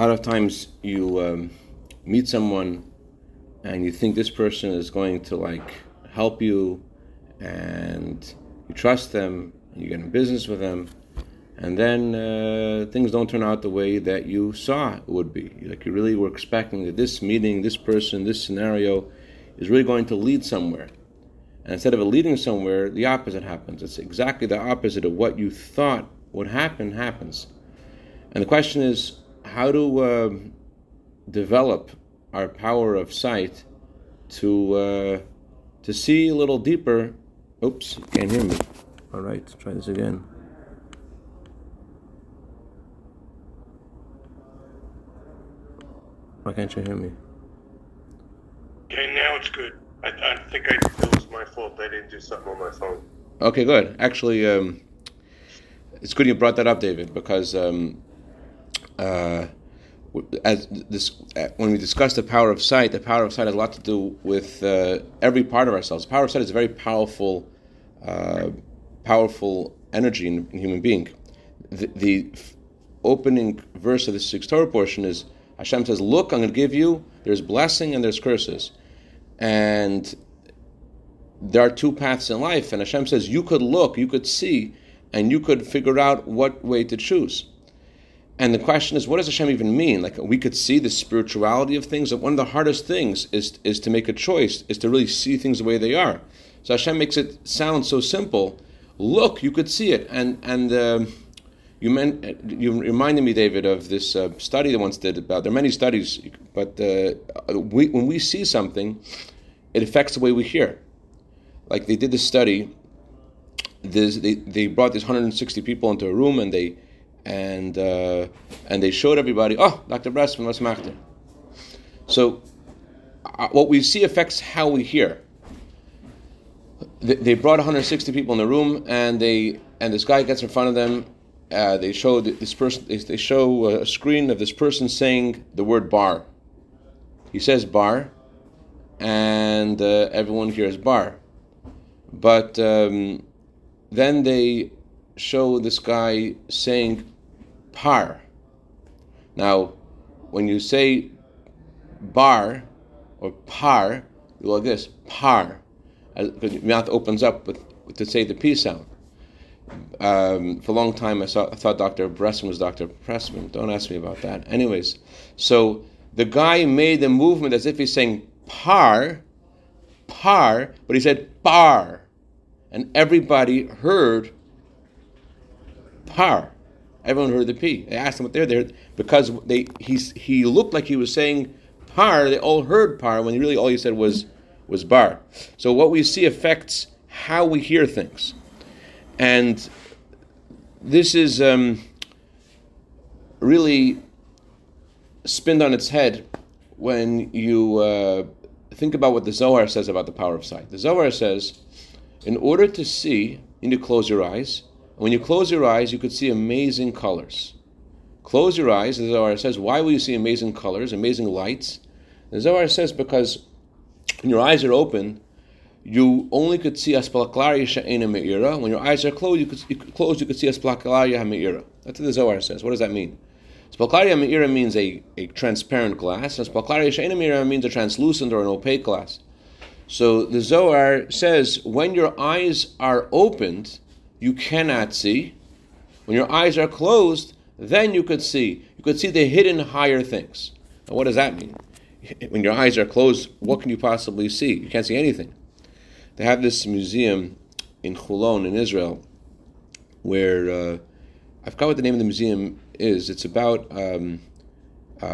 lot of times you um, meet someone and you think this person is going to like help you and you trust them and you get in business with them and then uh, things don't turn out the way that you saw it would be. Like you really were expecting that this meeting this person this scenario is really going to lead somewhere. And instead of it leading somewhere the opposite happens. It's exactly the opposite of what you thought would happen happens. And the question is how to uh, develop our power of sight to uh, to see a little deeper. Oops, can't hear me. All right, try this again. Why can't you hear me? Okay, now it's good. I, I think I, it was my fault. I didn't do something on my phone. Okay, good. Actually, um, it's good you brought that up, David, because um, uh, as this, uh, when we discuss the power of sight, the power of sight has a lot to do with uh, every part of ourselves. The power of sight is a very powerful, uh, powerful energy in, in human being. The, the, opening verse of the sixth Torah portion is Hashem says, "Look, I'm going to give you. There's blessing and there's curses, and there are two paths in life." And Hashem says, "You could look, you could see, and you could figure out what way to choose." And the question is, what does Hashem even mean? Like we could see the spirituality of things. That One of the hardest things is is to make a choice, is to really see things the way they are. So Hashem makes it sound so simple. Look, you could see it, and and uh, you meant you reminded me, David, of this uh, study that once did about. There are many studies, but uh, we, when we see something, it affects the way we hear. Like they did this study. This, they they brought these 160 people into a room and they and uh, and they showed everybody, oh, Dr. Was machter. So uh, what we see affects how we hear. They, they, brought 160 people in the room, and they and this guy gets in front of them. Uh, they show this person. They, they show a screen of this person saying the word bar. He says bar, and uh, everyone hears bar. But um, then they show this guy saying par. Now, when you say bar or par, you go like this, par, because your mouth opens up with, to say the P sound. Um, for a long time, I, saw, I thought Dr. Bressman was Dr. Pressman. Don't ask me about that. Anyways, so the guy made the movement as if he's saying par, par, but he said bar. And everybody heard par. Everyone heard the P. They asked him what they're there because they he he looked like he was saying par. They all heard par when really all he said was was bar. So what we see affects how we hear things, and this is um, really spinned on its head when you uh, think about what the Zohar says about the power of sight. The Zohar says, in order to see, you need to close your eyes when you close your eyes, you could see amazing colors. Close your eyes, the Zohar says, why will you see amazing colors, amazing lights? The Zohar says because when your eyes are open, you only could see Asplaklaria Sha'ena Me'ira. When your eyes are closed, you could, you could, you could see Asplaklaria Me'ira. That's what the Zohar says. What does that mean? Asplaklaria Me'ira means a, a transparent glass. Asplaklaria Sha'ena Me'ira means a translucent or an opaque glass. So the Zohar says when your eyes are opened, you cannot see. When your eyes are closed, then you could see. You could see the hidden higher things. Now, what does that mean? When your eyes are closed, what can you possibly see? You can't see anything. They have this museum in Chulon in Israel where uh, I forgot what the name of the museum is. It's about um, uh,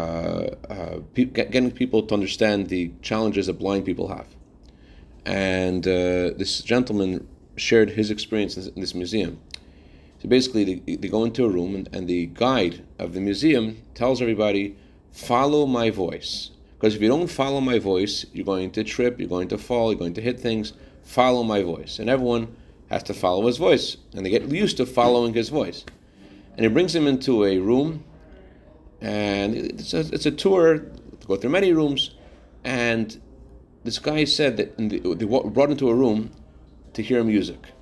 uh, pe- getting people to understand the challenges that blind people have. And uh, this gentleman shared his experience in this museum. So basically, they, they go into a room, and, and the guide of the museum tells everybody, follow my voice. Because if you don't follow my voice, you're going to trip, you're going to fall, you're going to hit things. Follow my voice. And everyone has to follow his voice. And they get used to following his voice. And he brings them into a room, and it's a, it's a tour to go through many rooms. And this guy said that the, they brought into a room to hear music.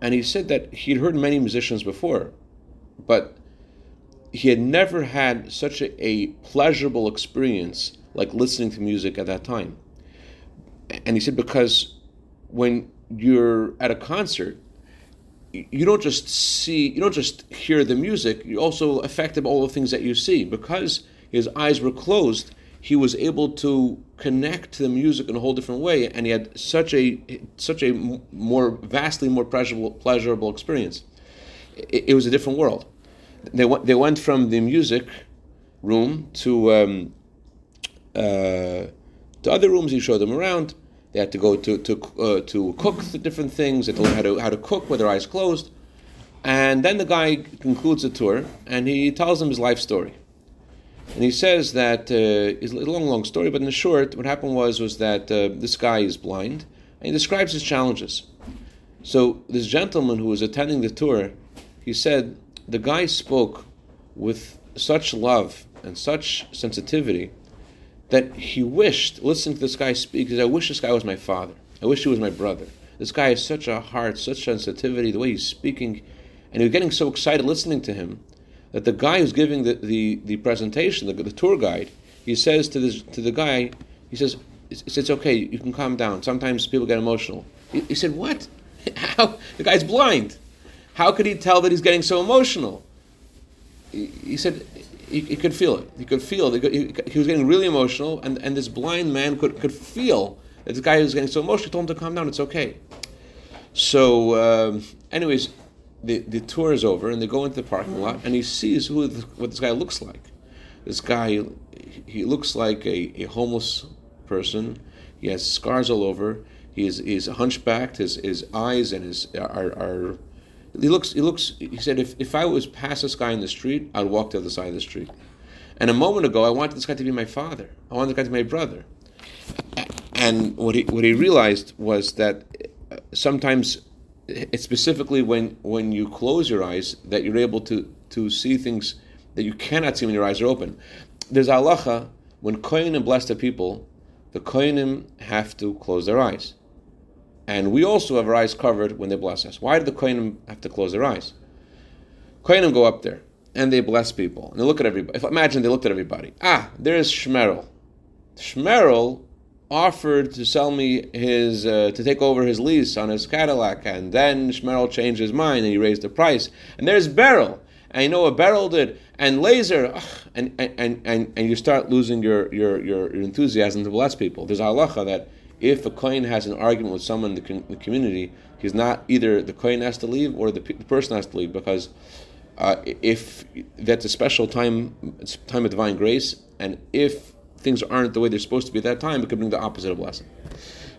And he said that he'd heard many musicians before, but he had never had such a, a pleasurable experience like listening to music at that time. And he said, because when you're at a concert, you don't just see, you don't just hear the music, you're also affected by all the things that you see. Because his eyes were closed, he was able to connect to the music in a whole different way, and he had such a such a more vastly more pleasurable pleasurable experience. It, it was a different world. They went they went from the music room to um, uh, to other rooms. He showed them around. They had to go to to uh, to cook the different things. They had to learn how to how to cook with their eyes closed. And then the guy concludes the tour, and he tells them his life story. And he says that uh, it's a long, long story, but in short, what happened was was that uh, this guy is blind, and he describes his challenges. So this gentleman who was attending the tour, he said the guy spoke with such love and such sensitivity that he wished, listening to this guy speak, he said, I wish this guy was my father. I wish he was my brother. This guy has such a heart, such sensitivity, the way he's speaking, and he was getting so excited listening to him that the guy who's giving the, the, the presentation, the, the tour guide, he says to this to the guy, he says, it's, it's okay, you can calm down. Sometimes people get emotional. He, he said, what? How? The guy's blind. How could he tell that he's getting so emotional? He, he said, he, he, could feel it. He could feel. He, he, was getting really emotional, and, and this blind man could, could feel that this guy was getting so emotional. He told him to calm down. It's okay. So, um, anyways, the, the tour is over, and they go into the parking lot, and he sees who what this guy looks like. This guy, he looks like a, a homeless person. He has scars all over. He is he's hunchbacked. His his eyes and his are, are he looks. He looks. He said, "If, if I was past this guy in the street, I'd walk to the other side of the street." And a moment ago, I wanted this guy to be my father. I wanted this guy to be my brother. And what he what he realized was that sometimes, it's specifically when when you close your eyes that you're able to to see things that you cannot see when your eyes are open. There's halacha when kohenim bless the people, the kohenim have to close their eyes. And we also have our eyes covered when they bless us. Why do the Kohanim have to close their eyes? Kohanim go up there and they bless people. And they look at everybody. If, imagine they looked at everybody. Ah, there's Shmerel. Shmerel offered to sell me his, uh, to take over his lease on his Cadillac. And then Shmerel changed his mind and he raised the price. And there's Beryl. And you know what Beryl did? And Lazer. and, and, and, and you start losing your, your, your enthusiasm to bless people. There's halacha that if a Kohen has an argument with someone in the, the, community, he's not either the Kohen has to leave or the, the person has to leave because uh, if that's a special time, time of divine grace, and if things aren't the way they're supposed to be at that time, it could bring the opposite of blessing.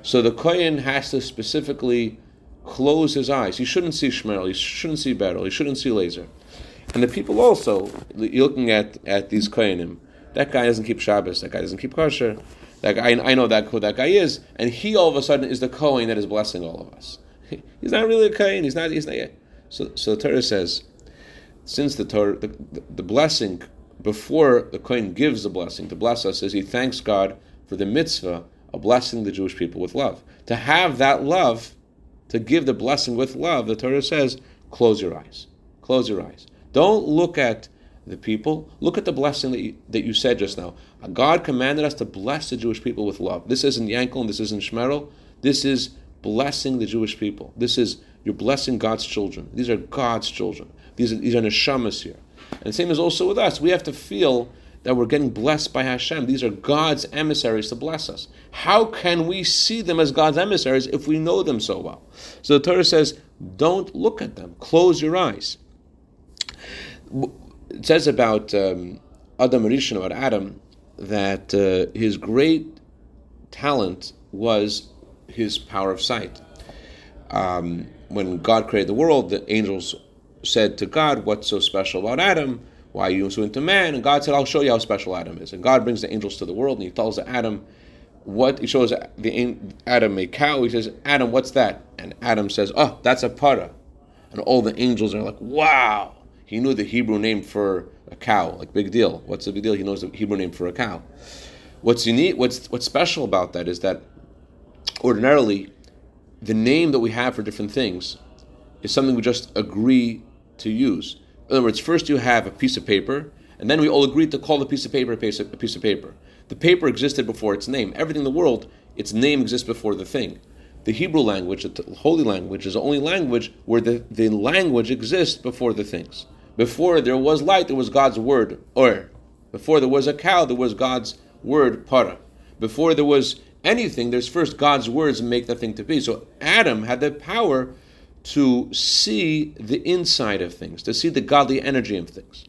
So the Kohen has to specifically close his eyes. He shouldn't see Shmerel, he shouldn't see Beryl, he shouldn't see Lazer. And the people also, looking at, at these Kohenim, that guy doesn't keep Shabbos, that guy doesn't keep kosher, that guy, I know that who that guy is, and he all of a sudden is the Kohen that is blessing all of us. He's not really a Kohen. He's not. He's not yet. So, so the Torah says, since the Torah, the, the, the blessing before the Kohen gives the blessing to bless us, is he thanks God for the mitzvah of blessing the Jewish people with love. To have that love, to give the blessing with love, the Torah says, close your eyes. Close your eyes. Don't look at the people. Look at the blessing that you, that you said just now. God commanded us to bless the Jewish people with love. This isn't Yankel and this isn't Shmerel. This is blessing the Jewish people. This is you're blessing God's children. These are God's children. These are, these are neshamas here. And the same is also with us. We have to feel that we're getting blessed by Hashem. These are God's emissaries to bless us. How can we see them as God's emissaries if we know them so well? So the Torah says, don't look at them. Close your eyes it says about um, Adam Rishon, about Adam, that uh, his great talent was his power of sight. Um, when God created the world, the angels said to God, What's so special about Adam? Why are you so into man? And God said, I'll show you how special Adam is. And God brings the angels to the world and he tells Adam, what he shows the Adam a cow. He says, Adam, what's that? And Adam says, Oh, that's a para. And all the angels are like, Wow. He knew the Hebrew name for a cow, like big deal. What's the big deal? He knows the Hebrew name for a cow. What's unique, what's what's special about that is that ordinarily the name that we have for different things is something we just agree to use. In other words, first you have a piece of paper, and then we all agreed to call the piece of paper a piece of, a piece of paper. The paper existed before its name. Everything in the world, its name exists before the thing. The Hebrew language, the holy language, is the only language where the, the language exists before the things. Before there was light, there was God's word, or. Before there was a cow, there was God's word, para. Before there was anything, there's first God's words make the thing to be. So Adam had the power to see the inside of things, to see the godly energy of things.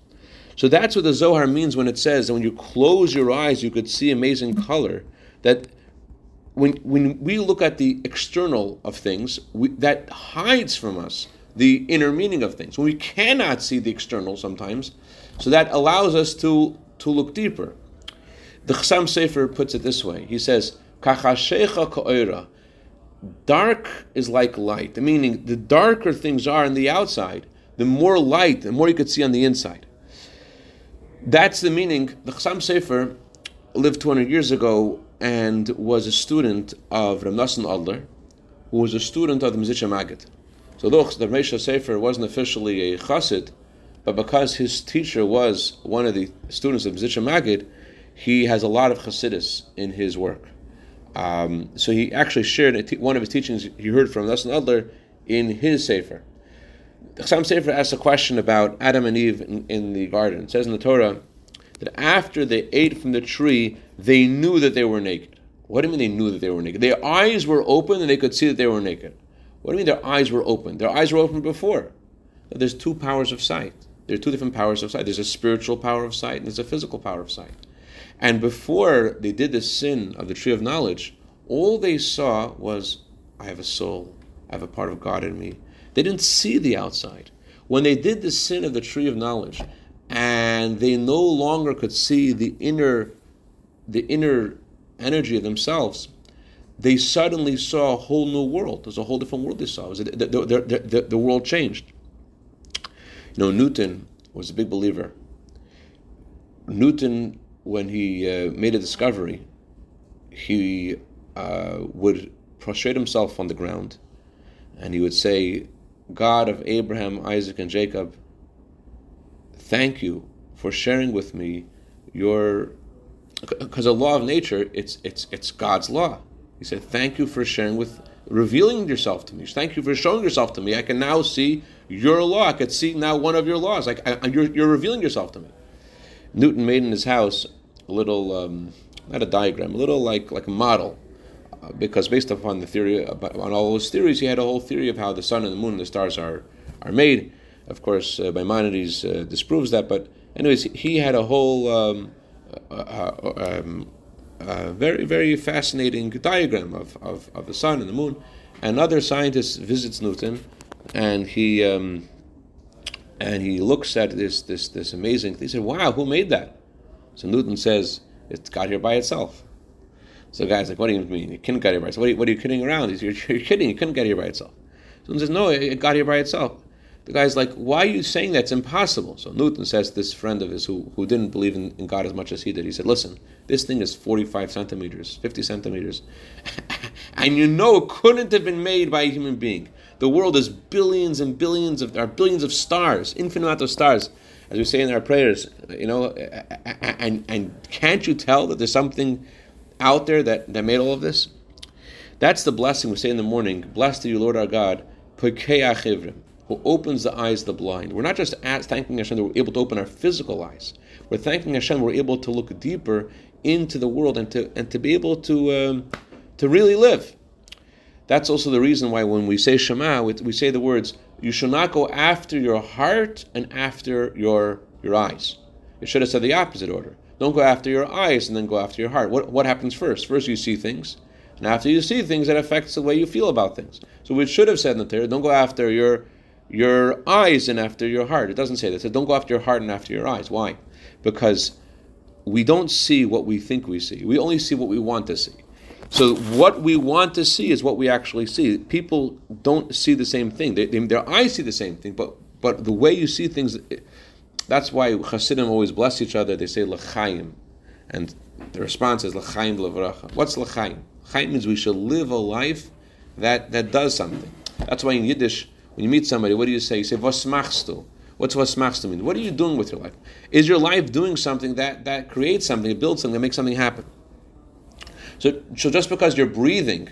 So that's what the Zohar means when it says that when you close your eyes, you could see amazing color. That when, when we look at the external of things, we, that hides from us the inner meaning of things. When we cannot see the external sometimes, so that allows us to, to look deeper. The Chassam Sofer puts it this way. He says, Dark is like light, meaning the darker things are on the outside, the more light, the more you could see on the inside. That's the meaning. The Chassam Sofer lived 200 years ago and was a student of Rav Nosson Adler, who was a student of the Mezritcher Maggid. So though the Ramesha Sefer wasn't officially a chassid, but because his teacher was one of the students of Mezritcher Maggid, he has a lot of chassidus in his work. Um, so he actually shared one of his teachings he heard from Nosson Adler in his Sefer. Chassam Sofer asks a question about Adam and Eve in, in, the garden. It says in the Torah that after they ate from the tree, they knew that they were naked. What do you mean they knew that they were naked? Their eyes were open and they could see that they were naked. What do you mean their eyes were open? Their eyes were open before. There's two powers of sight. There are two different powers of sight. There's a spiritual power of sight and there's a physical power of sight. And before they did the sin of the tree of knowledge, all they saw was, I have a soul, I have a part of God in me. They didn't see the outside. When they did the sin of the tree of knowledge, and they no longer could see the inner, the inner energy of themselves, they suddenly saw a whole new world. There's a whole different world they saw. The, the, the, the, the world changed. You know, Newton was a big believer. Newton when he uh, made a discovery, he uh, would prostrate himself on the ground and he would say, God of Abraham, Isaac, and Jacob, thank you for sharing with me your because the law of nature it's it's it's God's law. He said, Thank you for sharing with revealing yourself to me. Thank you for showing yourself to me. I can now see your law. I can see now one of your laws. Like I, you're, you're revealing yourself to me. Newton made in his house a little, um, not a diagram, a little like like a model, uh, because based upon the theory, about, on all those theories, he had a whole theory of how the sun and the moon and the stars are are made. Of course, uh, Maimonides uh, disproves that, but anyways, he had a whole um, uh, uh um, uh, very very fascinating diagram of, of, of the sun and the moon. Another scientist visits Newton, and he. And he looks at this this this amazing. Thing. He said, "Wow, who made that?" So Newton says it got here by itself. So the guy's like, "What do you mean? It couldn't get here by itself? What are you, what are you kidding around? You're, you're kidding. It couldn't get here by itself." So Newton says, "No, it got here by itself." The guy's like, "Why are you saying that's impossible?" So Newton says this friend of his who, who didn't believe in, in God as much as he did. He said, "Listen, this thing is 45 centimeters, 50 centimeters, and you know it couldn't have been made by a human being." The world is billions and billions of there are billions of stars, infinite amount of stars, as we say in our prayers. You know, and and can't you tell that there's something out there that, that made all of this? That's the blessing we say in the morning. Blessed are you, Lord our God, who opens the eyes of the blind. We're not just thanking Hashem that we're able to open our physical eyes. We're thanking Hashem we're able to look deeper into the world and to and to be able to um, to really live. That's also the reason why when we say Shema, we, we say the words, you should not go after your heart and after your, your eyes. It should have said the opposite order. Don't go after your eyes and then go after your heart. What, what happens first? First you see things, and after you see things, it affects the way you feel about things. So we should have said in the Torah, don't go after your your eyes and after your heart. It doesn't say that. It says don't go after your heart and after your eyes. Why? Because we don't see what we think we see. We only see what we want to see. So what we want to see is what we actually see. People don't see the same thing. They, they, their eyes see the same thing, but but the way you see things, that's why Hasidim always bless each other. They say l'chaim, and the response is l'chaim l'vracha. What's l'chaim? Chaim means we should live a life that that does something. That's why in Yiddish, when you meet somebody, what do you say? You say machst What's vasmachta mean? What are you doing with your life? Is your life doing something that, that creates something, that builds something, that makes something happen? So, so just because you're breathing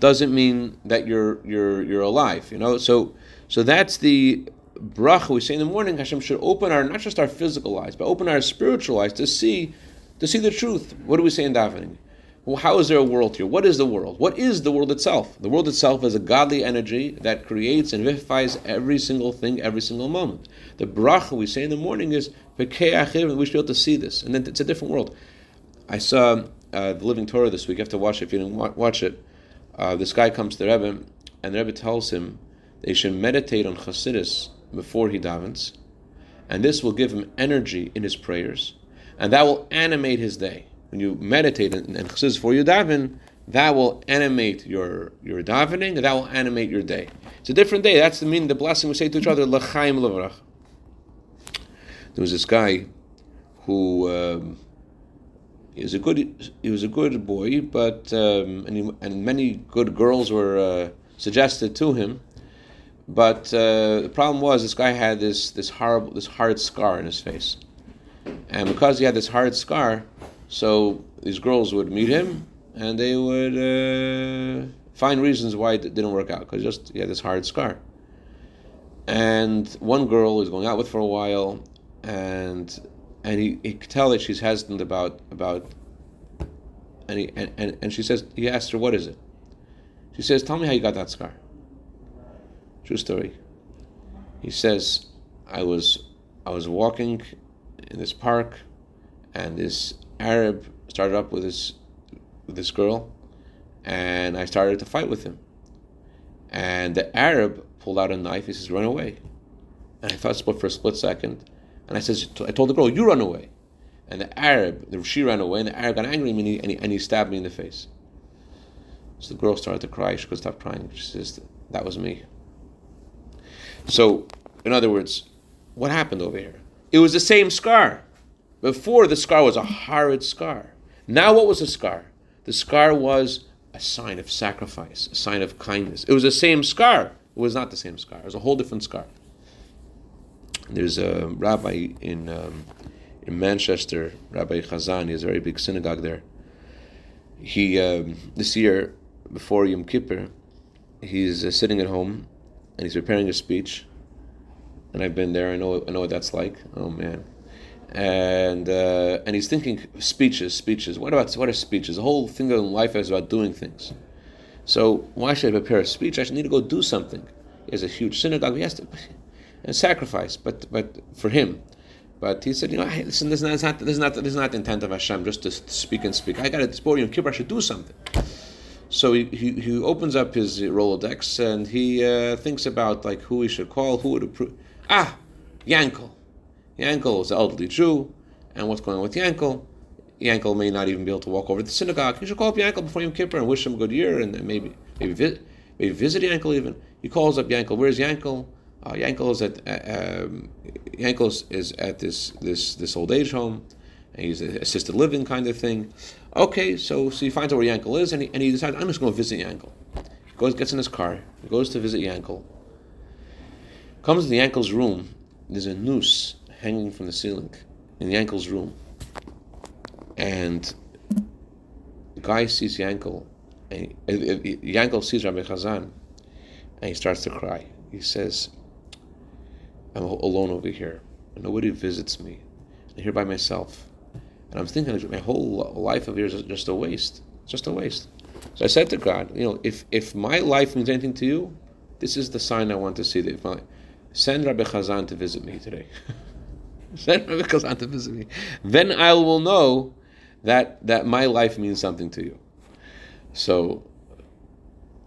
doesn't mean that you're you're you're alive. You know. So so that's the bracha we say in the morning. Hashem should open our not just our physical eyes, but open our spiritual eyes to see to see the truth. What do we say in davening? Well, how is there a world here? What is the world? What is the world itself? The world itself is a godly energy that creates and vivifies every single thing, every single moment. The bracha we say in the morning is we should be able to see this, and then it's a different world. I saw uh, the Living Torah this week. You have to watch it if you didn't watch it. Uh, this guy comes to the Rebbe, and the Rebbe tells him they should meditate on Chassidus before he davens, and this will give him energy in his prayers, and that will animate his day. When you meditate and, in Chassidus before you daven, that will animate your your davening, and that will animate your day. It's a different day. That's the meaning. The blessing we say to each other, L'chaim. There was this guy who. Um, he was a good he was a good boy, but um, and, he, and many good girls were uh, suggested to him. But uh, the problem was this guy had this this horrible this hard scar in his face, and because he had this hard scar, so these girls would meet him and they would uh, find reasons why it didn't work out because just he had this hard scar. And one girl was going out with for a while, and and he, he could tell that she's hesitant about about and, he, and, and, and she says he asked her what is it? She says tell me how you got that scar. True story. He says i was i was walking in this park and this arab started up with this with this girl and i started to fight with him. And the arab pulled out a knife. He says run away. And i thought for a split second and I says, I told the girl, you run away. And the Arab, the, she ran away, and the Arab got angry at me, and he, and he, and he stabbed me in the face. So the girl started to cry. She couldn't stop crying. She says, that was me. So, in other words, what happened over here? It was the same scar. Before, the scar was a horrid scar. Now, what was the scar? The scar was a sign of sacrifice, a sign of kindness. It was the same scar. It was not the same scar. It was a whole different scar. There's a rabbi in um, in Manchester, Rabbi Chazan. He has a very big synagogue there. He um, this year before Yom Kippur, he's uh, sitting at home and he's preparing a speech. And I've been there. I know. I know what that's like. Oh man. And uh, and he's thinking speeches, speeches. What about what are speeches? The whole thing in life is about doing things. So why should I prepare a speech? I should need to go do something. He has a huge synagogue. He has to and sacrifice, but but for him. But he said, you know, hey, listen, this is not this is not this is not the intent of Hashem just to speak and speak. I got it. Sport Yom Kippur. I should do something. So he, he, he opens up his Rolodex and he uh, thinks about like who he should call, who would approve. Ah, Yankel. Yankel is an elderly Jew, and what's going on with Yankel? Yankel may not even be able to walk over to the synagogue. You should call up Yankel before Yom Kippur and wish him a good year, and maybe maybe maybe visit Yankel even. He calls up Yankel. Where's Yankel? Uh, Yankel is at uh, um, Yankel is at this this this old age home, and he's an assisted living kind of thing. Okay, so so he finds out where Yankel is, and he, and he decides I'm just going to visit Yankel. He goes, gets in his car, he goes to visit Yankel. Comes to Yankel's room. There's a noose hanging from the ceiling in Yankel's room, and the guy sees Yankel, and Yankel sees Rabbi Chazan, and he starts to cry. He says, I'm alone over here. And nobody visits me. I'm here by myself. And I'm thinking my whole life of here is just a waste. It's just a waste. So I said to God, you know, if, if my life means anything to you, this is the sign I want to see. That if my, send Rabbi Chazan to visit me today. send Rabbi Chazan to visit me. Then I will know that, that my life means something to you. So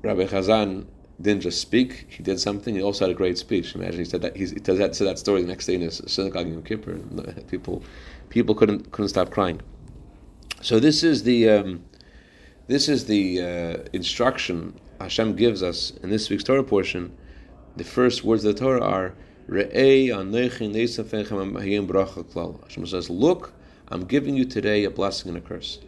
Rabbi Chazan didn't just speak; he did something. He also had a great speech. Imagine he said that he that, said that story the next day in his synagogue in Yom Kippur. People, people couldn't couldn't stop crying. So this is the um, this is the uh, instruction Hashem gives us in this week's Torah portion. The first words of the Torah are Hashem says, "Look, I'm giving you today a blessing and a curse."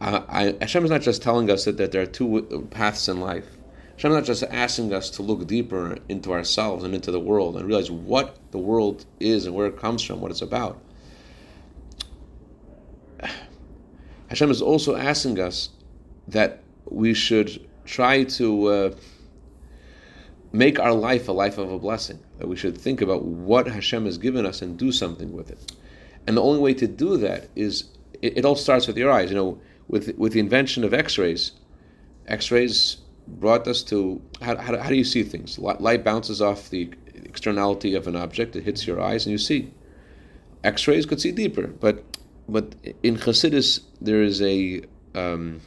I, I, Hashem is not just telling us that, that there are two paths in life Hashem is not just asking us to look deeper into ourselves and into the world and realize what the world is and where it comes from, what it's about. Hashem is also asking us that we should try to uh, make our life a life of a blessing. That we should think about what Hashem has given us and do something with it. And the only way to do that is it, it all starts with your eyes. You know, with with the invention of X-rays, X-rays brought us to how, how, how do you see things? Light bounces off the externality of an object, it hits your eyes, and you see. X-rays could see deeper, but but in Chassidus there is a um,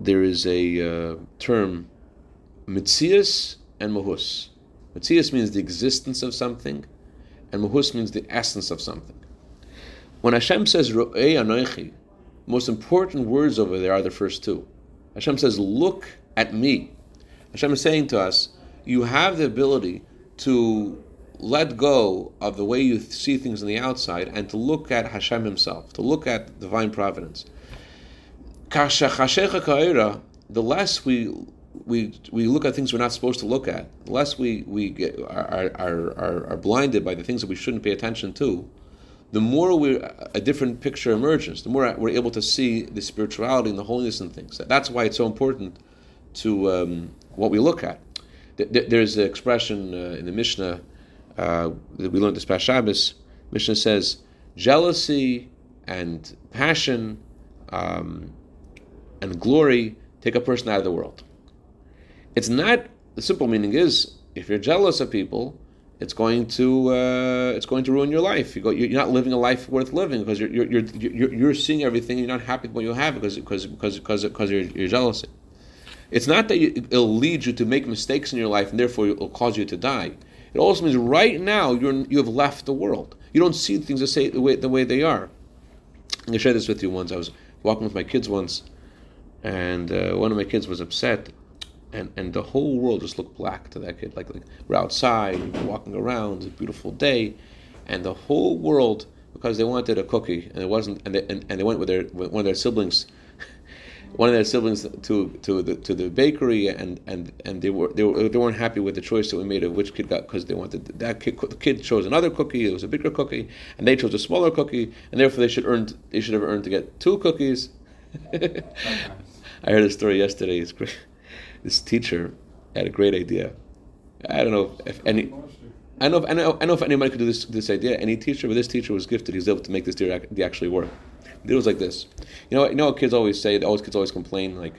there is a uh, term mitzias and mahus. Mitzias means the existence of something, and mahus means the essence of something. When Hashem says ro'ei anoichi, most important words over there are the first two. Hashem says, "Look at me." Hashem is saying to us, "You have the ability to let go of the way you see things on the outside and to look at Hashem Himself, to look at divine providence. The less we we we look at things we're not supposed to look at, the less we we get, are, are, are, are blinded by the things that we shouldn't pay attention to, the more we're a different picture emerges. The more we're able to see the spirituality and the holiness and things. That's why it's so important to um, what we look at. There's an expression uh, in the Mishnah uh, we learned this past Shabbos, Mishnah says jealousy and passion um, and glory take a person out of the world. It's not the simple meaning is if you're jealous of people, it's going to uh, it's going to ruin your life. You go, you're not living a life worth living because you're you're, you're, you're, you're seeing everything. You're not happy with what you have because because because because because you're, you're jealous. It's not that you, it'll lead you to make mistakes in your life and therefore it'll cause you to die. It also means right now you're you have left the world. You don't see things the, say, the way the way they are. I'm gonna share this with you once. I was walking with my kids once, and uh, one of my kids was upset, and, and the whole world just looked black to that kid. Like, like we're outside, we're walking around, it's a beautiful day, and the whole world because they wanted a cookie and it wasn't, and they, and, and they went with their with one of their siblings one of their siblings to to the to the bakery, and and and they were they, were, they weren't happy with the choice that we made of which kid got because they wanted that kid. The kid chose another cookie. It was a bigger cookie, and they chose a smaller cookie, and therefore they should earn they should have earned to get two cookies. I heard a story yesterday. It's great. This teacher had a great idea. I don't know if any. I know, if, I know, I know if anybody could do this, this idea. Any teacher, but this teacher was gifted. He was able to make this deal actually work. It was like this. You know, you know, kids always say. Always kids always complain like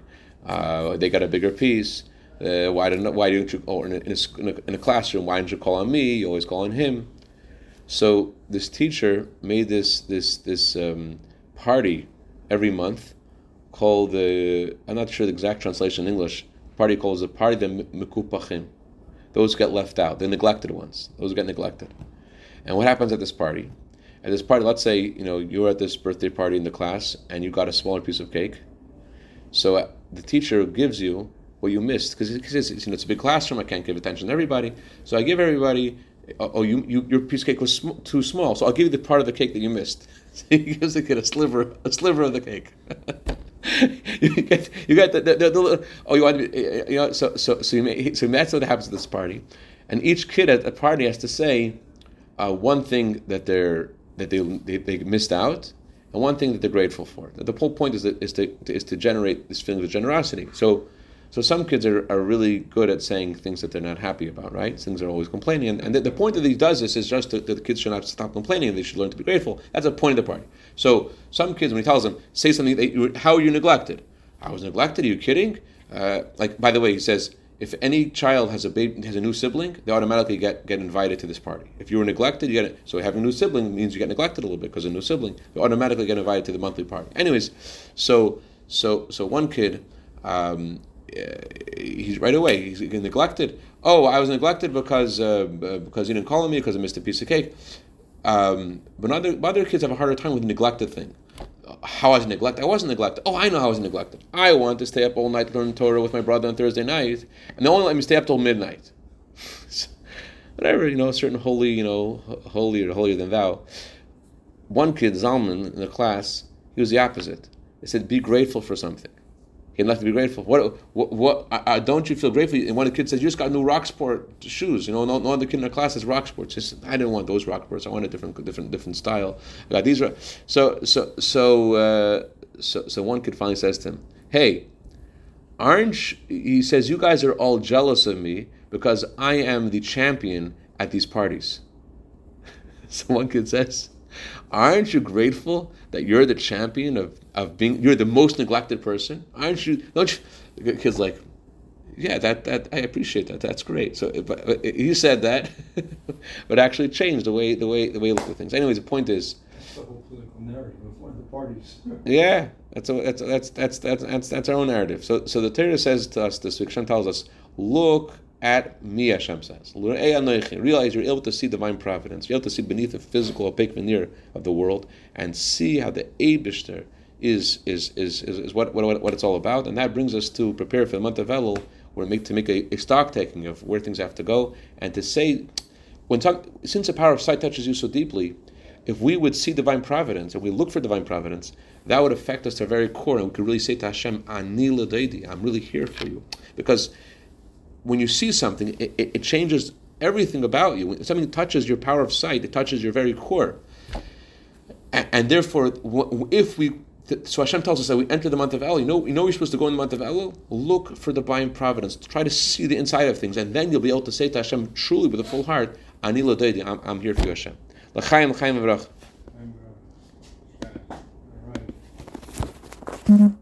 uh, they got a bigger piece. Uh, why didn't why didn't you? Or in a, in, a, in a classroom, why didn't you call on me? You always call on him. So this teacher made this this this um, party every month called the I'm not sure the exact translation in English. Party calls the party the mikupachim. Those get left out, the neglected ones. Those get neglected. And what happens at this party? at this party, let's say you know you're at this birthday party in the class and you got a smaller piece of cake. So uh, the teacher gives you what you missed because it's, you know, it's a big classroom. I can't give attention to everybody, so I give everybody. Oh, oh you, you your piece of cake was sm- too small, so I'll give you the part of the cake that you missed. So he gives the kid a sliver, a sliver of the cake. you get, you get the, the, the, the, oh you want to be, you know so so so, you may, so that's what happens at this party, and each kid at the party has to say uh, one thing that they're that they, they, they missed out, and one thing that they're grateful for. The whole point is, that, is, to, is to generate this feeling of generosity. So, so some kids are, are really good at saying things that they're not happy about, right? Things are always complaining. And, and the, the, point that he does this is just that the kids should not stop complaining they should learn to be grateful. That's the point of the party. So some kids, when he tells them, say something, how are you neglected? I was neglected? Are you kidding? Uh, like, by the way, he says, if any child has a baby has a new sibling, they automatically get, get invited to this party. If you were neglected, you get it. So having a new sibling means you get neglected a little bit because of a new sibling. You automatically get invited to the monthly party. Anyways, so so so one kid, um, he's right away he's neglected. Oh, I was neglected because uh, because he didn't call on me because I missed a piece of cake. Um, but other other kids have a harder time with neglected thing how I was neglected. I wasn't neglected. Oh, I know how I was neglected. I wanted to stay up all night learning Torah with my brother on Thursday night, and they only let me stay up till midnight. Whatever, you know, certain holy, you know, holier, holier than thou. One kid, Zalman, in the class, he was the opposite. They said, be grateful for something. He had nothing to be grateful. What? What? what uh, don't you feel grateful? And one of the kids says, "You just got new rock sport shoes." You know, no, no other kid in our class has rock sports. Said, I didn't want those rock sports. I want a different, different, different style. I got these. So, so, so, uh, so, so one kid finally says to him, "Hey, aren't?" He says, "You guys are all jealous of me because I am the champion at these parties." so one kid says, "Aren't you grateful that you're the champion of, of being you're the most neglected person? Aren't you? Don't you?" Kids like, yeah, that that I appreciate that. That's great. So, but, but he said that, but actually changed the way the way the way you look at things. Anyways, the point is. The whole political narrative of one of the parties. yeah, that's, a, that's that's that's that's that's our own narrative. So so the Torah says to us this week. Hashem tells us, look at me. Hashem says, realize you're able to see divine providence. You're able to see beneath the physical opaque veneer of the world and see how the Abishter is is is is, is what, what what it's all about. And that brings us to prepare for the month of Elul or make to make a, a stock taking of where things have to go, and to say, when talk, since the power of sight touches you so deeply, if we would see divine providence, if we look for divine providence, that would affect us to our very core, and we could really say to Hashem, Ani I'm really here for you, because when you see something, it, it, it changes everything about you. When something touches your power of sight, it touches your very core, and, and therefore, if we so Hashem tells us that we enter the month of Elul. You know, you know you're supposed to go in the month of Elul? Look for divine providence. Try to see the inside of things, and then you'll be able to say to Hashem truly with a full heart, Ani I'm, I'm here for you, Hashem. L'chaim, l'chaim, right.